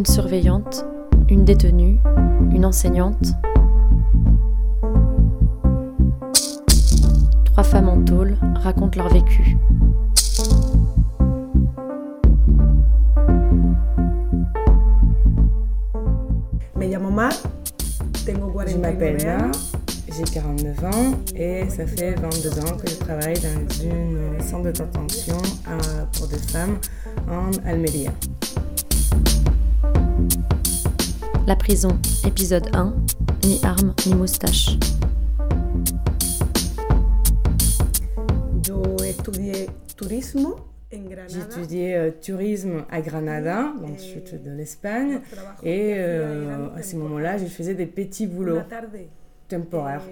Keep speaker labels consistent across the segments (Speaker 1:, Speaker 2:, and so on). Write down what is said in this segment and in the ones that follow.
Speaker 1: une surveillante, une détenue, une enseignante. Trois femmes en tôle racontent leur vécu.
Speaker 2: Je m'appelle Mar, j'ai 49 ans et ça fait 22 ans que je travaille dans une centre de détention euh, pour des femmes en Almeria.
Speaker 1: La prison, épisode 1, ni armes ni moustache.
Speaker 2: J'ai étudié euh, tourisme à Granada, dans le sud de l'Espagne, et euh, à ce moment-là, je faisais des petits boulots temporaires.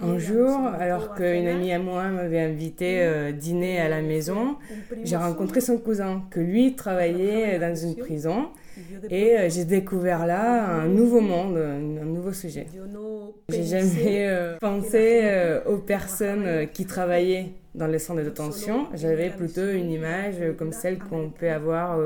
Speaker 2: Un jour, alors qu'une amie à moi m'avait invité euh, dîner à la maison, j'ai rencontré son cousin, que lui travaillait dans une prison. Et euh, j'ai découvert là un nouveau monde, un nouveau sujet. J'ai jamais euh, pensé euh, aux personnes qui travaillaient dans les centres de détention. J'avais plutôt une image comme celle qu'on peut avoir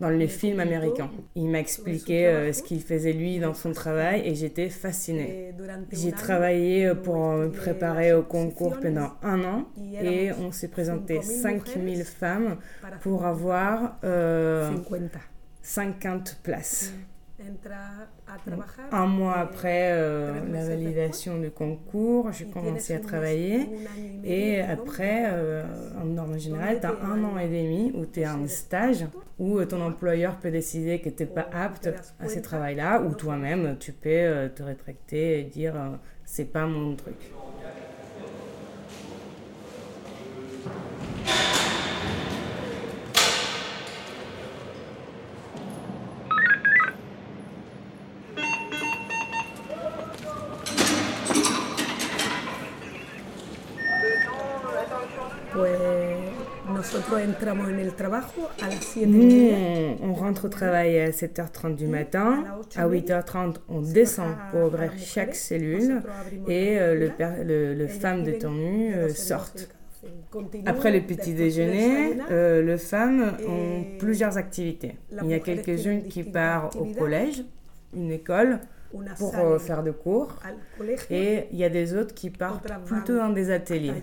Speaker 2: dans les films américains. Il m'a expliqué ce qu'il faisait lui dans son travail et j'étais fascinée. J'ai travaillé pour me préparer au concours pendant un an et on s'est présenté 5000 femmes pour avoir 50 places. Un mois après euh, la validation du concours, j'ai commencé à travailler. Et après, euh, en norme générale, tu as un an et demi où tu es en stage, où ton employeur peut décider que tu n'es pas apte à ce travail-là, ou toi-même, tu peux euh, te rétracter et dire c'est pas mon truc. Nous, on rentre au travail à 7h30 du matin. À 8h30, on descend pour ouvrir chaque cellule et euh, le, le, le femme détenue euh, sortent. Après le petit déjeuner, euh, les femmes ont plusieurs activités. Il y a quelques-unes qui partent au collège, une école, pour euh, faire des cours. Et il y a des autres qui partent plutôt dans des ateliers.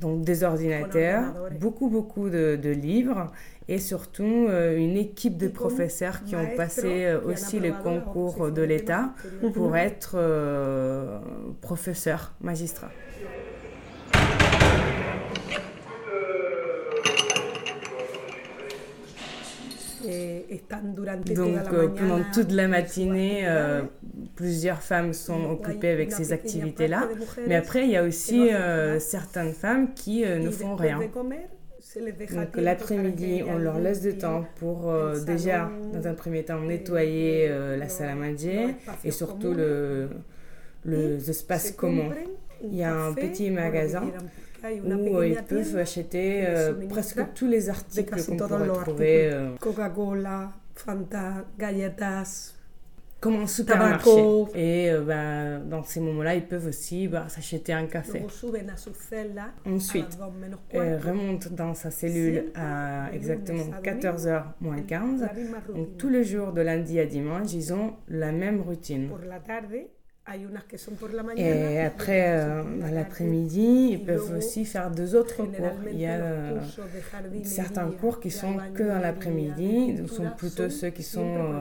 Speaker 2: Donc des ordinateurs, beaucoup, beaucoup de, livres et surtout euh, une équipe de professeurs qui ont passé euh, aussi les concours de l'État pour être professeurs, magistrats. Donc euh, pendant toute la matinée, euh, plusieurs femmes sont occupées avec ces activités-là. Mais après, il y a aussi euh, certaines femmes qui ne font rien. Donc l'après-midi, on leur laisse du temps pour déjà, dans un premier temps, nettoyer la salle à manger et surtout le, les espaces communs. Il y a un petit magasin où euh, ils peuvent acheter euh, presque tous les articles qu'on pourrait trouver. Euh,
Speaker 3: Coca-Cola, Fanta, galletas,
Speaker 2: comme un supermarché. Et bah, dans ces moments-là, ils peuvent aussi bah, s'acheter un café. Ensuite, elle remonte dans sa cellule à exactement 14h moins 15. Donc tous les jours de lundi à dimanche, ils ont la même routine. Et après, euh, l'après-midi, ils peuvent aussi faire deux autres cours. Il y a euh, certains cours qui sont que dans l'après-midi, ce sont plutôt ceux qui sont euh,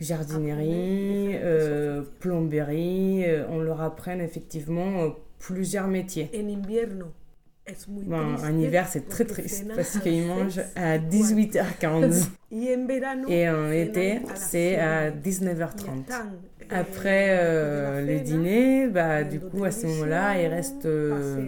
Speaker 2: jardinerie, plomberie. on leur apprend effectivement plusieurs métiers. Bon, en hiver, c'est très triste parce qu'ils mangent à 18h15. Et en été, c'est à 19h30. Après euh, les dîners, bah, du coup, à ce moment-là, ils restent euh,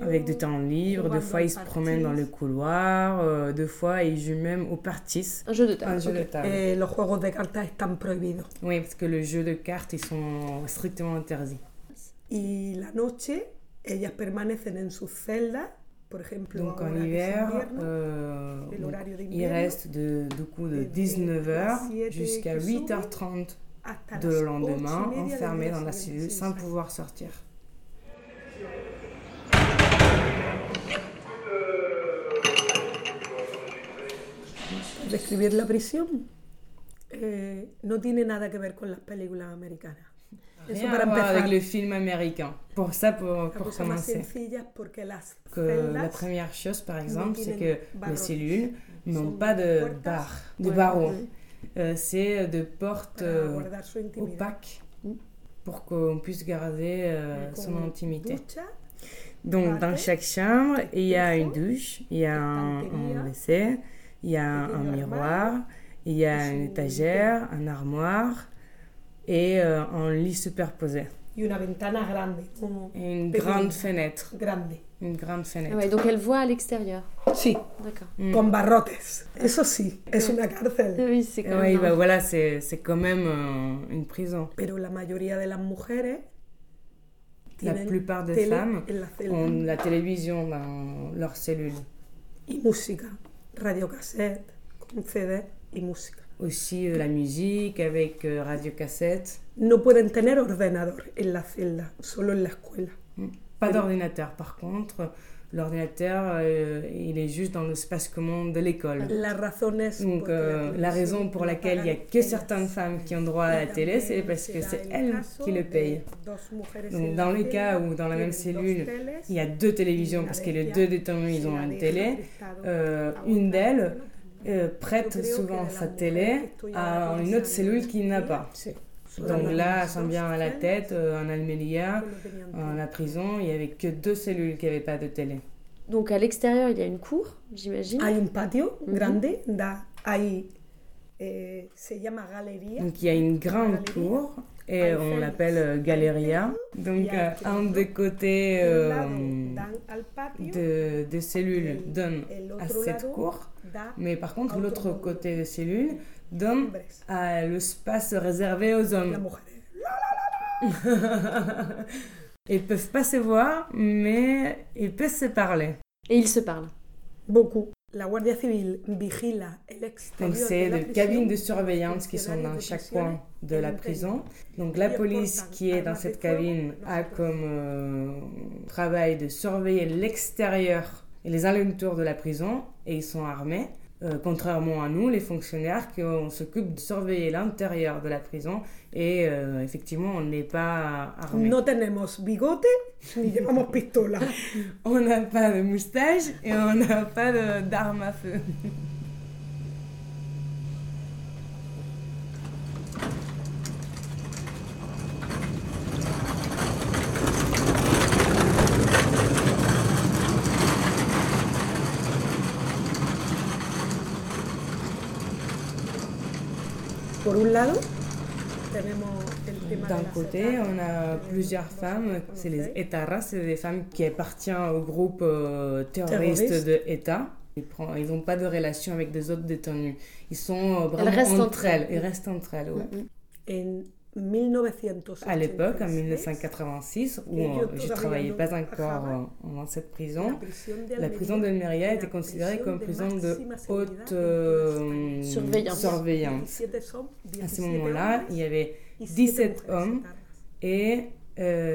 Speaker 2: avec du temps libre. Deux fois, ils se promènent dans le couloir. Euh, deux fois, ils jouent même au partis.
Speaker 1: Un jeu de table.
Speaker 2: Un jeu de table.
Speaker 3: Et los juegos de cartas están prohibidos.
Speaker 2: Oui, parce que le jeu de cartes, ils sont strictement interdits.
Speaker 3: Et la noche, ellas permanecen en sus celdas
Speaker 2: donc en hiver, euh, il reste de, du coup de 19h jusqu'à 8h30 de le lendemain, enfermé dans la cellule sans pouvoir sortir.
Speaker 3: Describir la prisión. eh, no tiene nada que ver con las películas americanas.
Speaker 2: Rien à voir avec le film américain. Pour ça, pour, pour commencer. Que la première chose, par exemple, c'est que les cellules n'ont pas de barres, de barreaux. Euh, c'est de portes euh, opaques pour qu'on puisse garder euh, son intimité. Donc, dans chaque chambre, il y a une douche, il y a un, WC, il y a un miroir, il y a une étagère, un armoire et euh, un lit superposé.
Speaker 3: Y una ventana grande.
Speaker 2: Et une grande fenêtre.
Speaker 3: Grande.
Speaker 2: Une grande fenêtre.
Speaker 1: Ah ouais, donc elle voit à l'extérieur.
Speaker 3: Sí.
Speaker 1: D'accord.
Speaker 3: Mm. Con barrotes. Eso sí, es una cárcel.
Speaker 1: Oui, c'est quand
Speaker 2: Oui,
Speaker 1: même.
Speaker 2: bah voilà, c'est c'est quand même euh, une prison.
Speaker 3: Pero la mayoría de las mujeres
Speaker 2: La plupart des femmes
Speaker 3: la
Speaker 2: ont la télévision dans leur cellule.
Speaker 3: Y música, radiocassette, con CD y música.
Speaker 2: Aussi euh, la musique avec euh, radiocassette.
Speaker 3: No pueden tener ordenador en la celda, solo en la escuela.
Speaker 2: Mm. Pas d'ordinateur par contre. L'ordinateur, euh, il est juste dans l'espace commun de l'école.
Speaker 3: La
Speaker 2: Donc euh, la raison pour
Speaker 3: la
Speaker 2: laquelle il n'y a que certaines femmes qui ont droit à la télé, c'est parce que c'est
Speaker 3: el
Speaker 2: elles qui le payent. Donc dans les cas où dans la même cellule, il y a deux télévisions parce que les deux détenus, ils ont une télé, euh, une d'elles prête souvent sa télé à une autre cellule qui n'a pas. Donc là, ça me vient à la tête, euh, en Almeria, en la prison, il n'y avait que deux cellules qui n'avaient pas de télé.
Speaker 1: Donc à l'extérieur, il y a une cour, j'imagine.
Speaker 3: Hay un patio
Speaker 1: Ujú.
Speaker 3: grande, da, hay, eh, se llama galería.
Speaker 2: Donc il y a une grande cour et on l'appelle euh, Galeria. Donc euh, un des côtés euh, de, des cellules donne à cette cour, mais par contre
Speaker 3: a
Speaker 2: l'autre côté des cellules donne
Speaker 3: hombres.
Speaker 2: à l'espace réservé aux hommes. Ils peuvent pas se voir, mais ils peuvent se parler.
Speaker 1: Et ils se parlent.
Speaker 3: Beaucoup. La Guardia Civil vigila
Speaker 2: Donc c'est des cabines de surveillance qui sont dans chaque coin de la prison. Donc la police qui est dans cette cabine a comme euh, travail de surveiller l'extérieur et les alentours de la prison et ils sont armés. Euh, contrairement à nous, les fonctionnaires, qu'on s'occupe de surveiller l'intérieur de la prison et euh, effectivement on n'est pas armés.
Speaker 3: No tenemos bigote ni llevamos pistola.
Speaker 2: On n'a pas de moustache et on n'a pas d'armes à feu.
Speaker 3: Lado,
Speaker 2: D'un côté,
Speaker 3: etarras,
Speaker 2: on a plusieurs femmes, c'est les. Etaras, c'est des femmes qui appartiennent au groupe euh, terroriste
Speaker 3: Terroriste.
Speaker 2: de ETA. Ils n'ont pas de relation avec des autres détenus. Ils sont euh, vraiment
Speaker 1: restent
Speaker 2: entre,
Speaker 1: entre
Speaker 2: elles.
Speaker 1: elles.
Speaker 2: Ils restent entre elles, ouais.
Speaker 1: Mhm.
Speaker 3: En 1986,
Speaker 2: À l'époque, en 1986, où euh, je
Speaker 3: todavía
Speaker 2: travaillais pas encore euh, dans cette prison,
Speaker 3: de
Speaker 2: la prison d'Almeria
Speaker 3: era
Speaker 2: était considérée comme prison de haute euh.
Speaker 1: Surveillance.
Speaker 2: surveillance.
Speaker 3: 17 hommes,
Speaker 2: À ce
Speaker 3: 17
Speaker 2: moment-là, il y avait
Speaker 3: y
Speaker 2: 17
Speaker 3: siete mujeres
Speaker 2: hommes et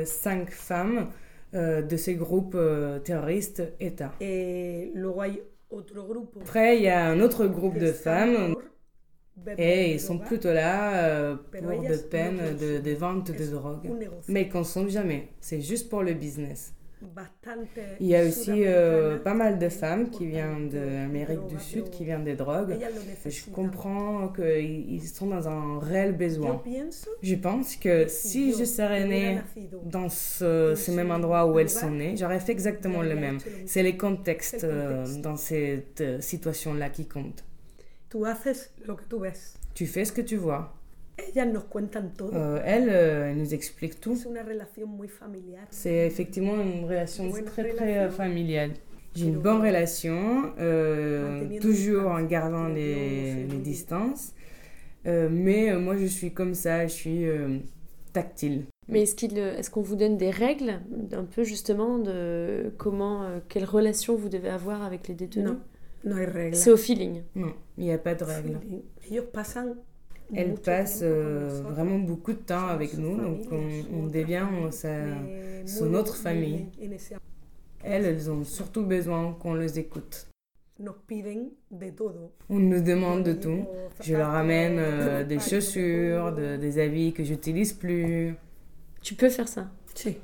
Speaker 2: 5 femmes euh, de ces groupes euh, terroristes État. Après, il y a un autre groupe de femmes et ils sont
Speaker 3: droga,
Speaker 2: plutôt là euh, pour de peine de, de vente de drogue. Mais ils ne consomment jamais. C'est juste pour le business. Il y a aussi euh,
Speaker 3: sudamericanas
Speaker 2: pas mal de femmes qui viennent d'Amérique du Sud, qui viennent des drogues. Je
Speaker 3: necesitan.
Speaker 2: comprends qu'ils ils sont dans un réel besoin. Je pense que si je serais née dans ce, ce même endroit où elles sont nées, j'aurais fait exactement le même. C'est les contextes euh, dans cette situation-là qui comptent.
Speaker 3: Tú haces lo que tú ves.
Speaker 2: Tu fais ce que tu vois.
Speaker 3: Ellas nos cuentan todo.
Speaker 2: Euh, elle, euh, elle nous explique tout.
Speaker 3: Es una relación muy familiar.
Speaker 2: C'est effectivement une relation
Speaker 3: Buena
Speaker 2: très très euh, familiale. J'ai une bonne relation, euh, toujours en gardant les, distances. Euh, mais euh, moi je suis comme ça, je suis euh, tactile.
Speaker 1: Mais est-ce qu'il, est-ce qu'on vous donne des règles, un peu justement, de comment, euh, quelle relation vous devez avoir avec les détenus?
Speaker 3: No hay reglas.
Speaker 1: C'est au feeling.
Speaker 2: Non, il n'y a pas de règle.
Speaker 3: Ellos pasan
Speaker 2: Elle
Speaker 3: mucho
Speaker 2: passe
Speaker 3: tiempo con
Speaker 2: euh, vraiment beaucoup de temps avec nous, donc on, on devient
Speaker 3: familia.
Speaker 2: sa, son autre famille. Elles, elles ont surtout besoin qu'on les écoute. On nous demande de tout. Je leur ramène euh, des chaussures, des habits que j'utilise plus.
Speaker 1: Tu peux faire ça
Speaker 3: Si.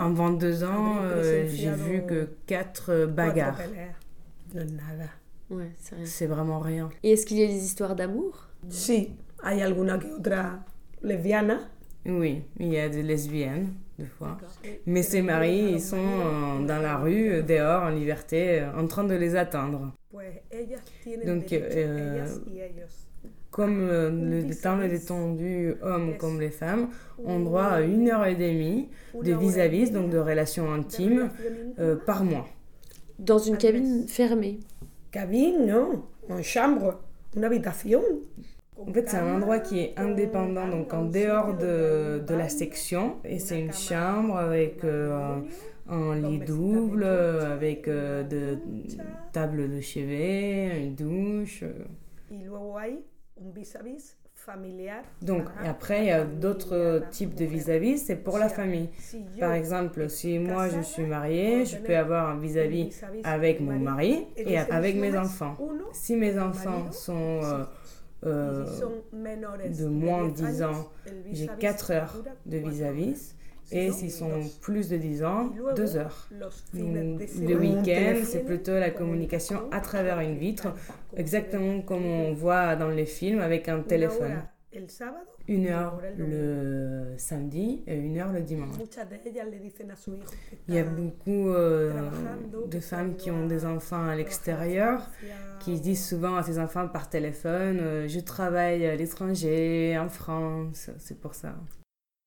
Speaker 2: En 22 ans, euh, j'ai vu que 4 bagarres.
Speaker 1: Ouais, c'est
Speaker 2: vraiment rien.
Speaker 1: Et est-ce qu'il y a des histoires d'amour?
Speaker 3: Si, hay alguna que otra lesbiana.
Speaker 2: Oui, il y a des lesbiennes, des fois. Mais ces maris, ils sont euh, dans la rue, dehors, en liberté, euh, en train de les attendre. Donc, euh, comme le temps est détendu, hommes comme les femmes, ont droit à une heure et demie de vis-à-vis, donc de relations intimes, euh, par mois.
Speaker 1: Dans une cabine fermée
Speaker 3: Cabine, non. Une chambre, une habitation.
Speaker 2: En fait, c'est un endroit qui est indépendant, donc en dehors de, de la section. Et c'est une chambre avec euh, un lit double, avec euh, de tables de chevet, une douche. Donc, et après, il y a d'autres types de vis-à-vis, c'est pour la famille. Par exemple, si moi je suis mariée, je peux avoir un vis-à-vis avec mon mari et avec mes enfants. Si mes enfants sont euh, euh, de moins de 10 ans, j'ai 4 heures de vis-à-vis. Et s'ils sont plus de 10 ans, 2 heures. Le week-end, c'est plutôt la communication à travers une vitre, exactement comme on voit dans les films avec un téléphone. Une heure le samedi et une heure le dimanche. Il y a beaucoup euh, de femmes qui ont des enfants à l'extérieur, qui disent souvent à ces enfants par téléphone, euh, je travaille à l'étranger, en France, c'est pour ça.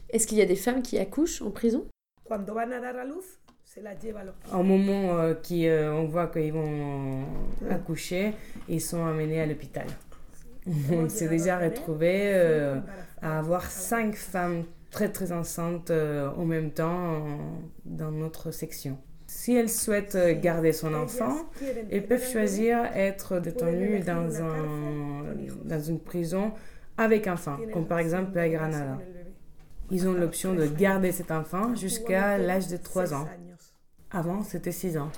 Speaker 1: Est-ce qu'il y a des femmes qui accouchent en prison?
Speaker 2: Au moment euh, qui, euh, on voit qu'ils vont accoucher, ils sont amenés à l'hôpital. On s'est déjà retrouvé euh, à avoir cinq femmes très très enceintes en même temps dans notre section. Si elles souhaitent garder son enfant, elles peuvent choisir être détenues dans, un, dans une prison avec enfant, comme par exemple à Granada. Ils ont l'option de garder cet enfant jusqu'à l'âge de 3 ans. Avant, c'était 6 ans.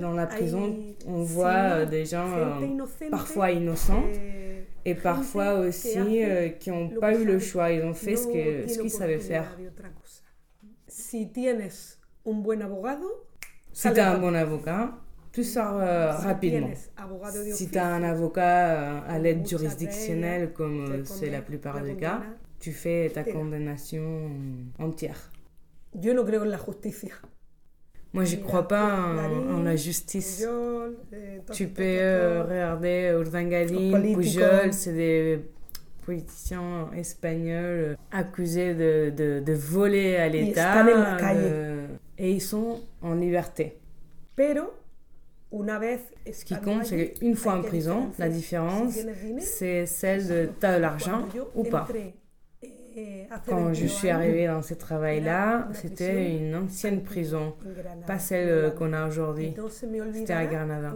Speaker 2: Dans la prison, on voit euh, des gens euh, parfois innocents et parfois aussi euh, qui n'ont pas eu le choix, ils ont fait ce qu'ils ce qu'ils savaient faire. Si tu as un bon avocat, tu sors euh, rapidement. Si tu as un avocat euh, à l'aide juridictionnelle, comme c'est la plupart des cas, tu fais ta condamnation entière.
Speaker 3: Yo no creo en la justicia.
Speaker 2: Moi, je ne crois pas en, la justice. Tu peux regarder Urdangarin, Pujol, c'est des politiciens espagnols accusés de, de, de voler à l'État. Euh, et ils sont en liberté. Ce qui compte, c'est qu'une fois en prison, la différence, c'est celle de tu as l'argent ou pas. Quand je suis arrivée dans ce travail-là, c'était une ancienne prison, pas celle qu'on a aujourd'hui. C'était à Granada.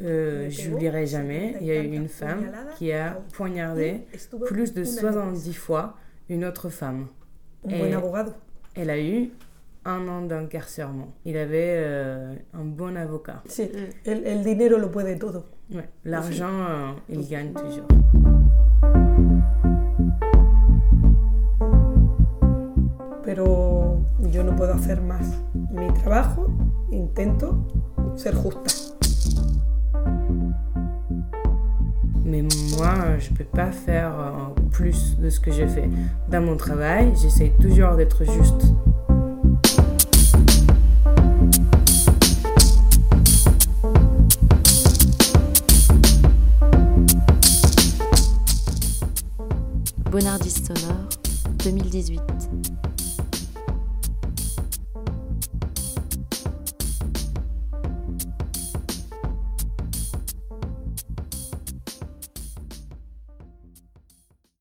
Speaker 2: Euh, je n'oublierai jamais, il y a eu une femme qui a poignardé plus de 70 fois une autre femme. Et elle a eu un an d'incarcération. Il avait euh, un bon avocat.
Speaker 3: Sí, el, el dinero lo puede todo.
Speaker 2: Ouais, L'argent, euh, il gagne toujours.
Speaker 3: Pero yo no puedo hacer más. Mi trabajo, intento ser justa.
Speaker 2: Mais moi, je ne peux pas faire euh, plus de ce que j'ai fait. Dans mon travail, j'essaie toujours d'être juste.
Speaker 1: Bonardiste Sonore 2018.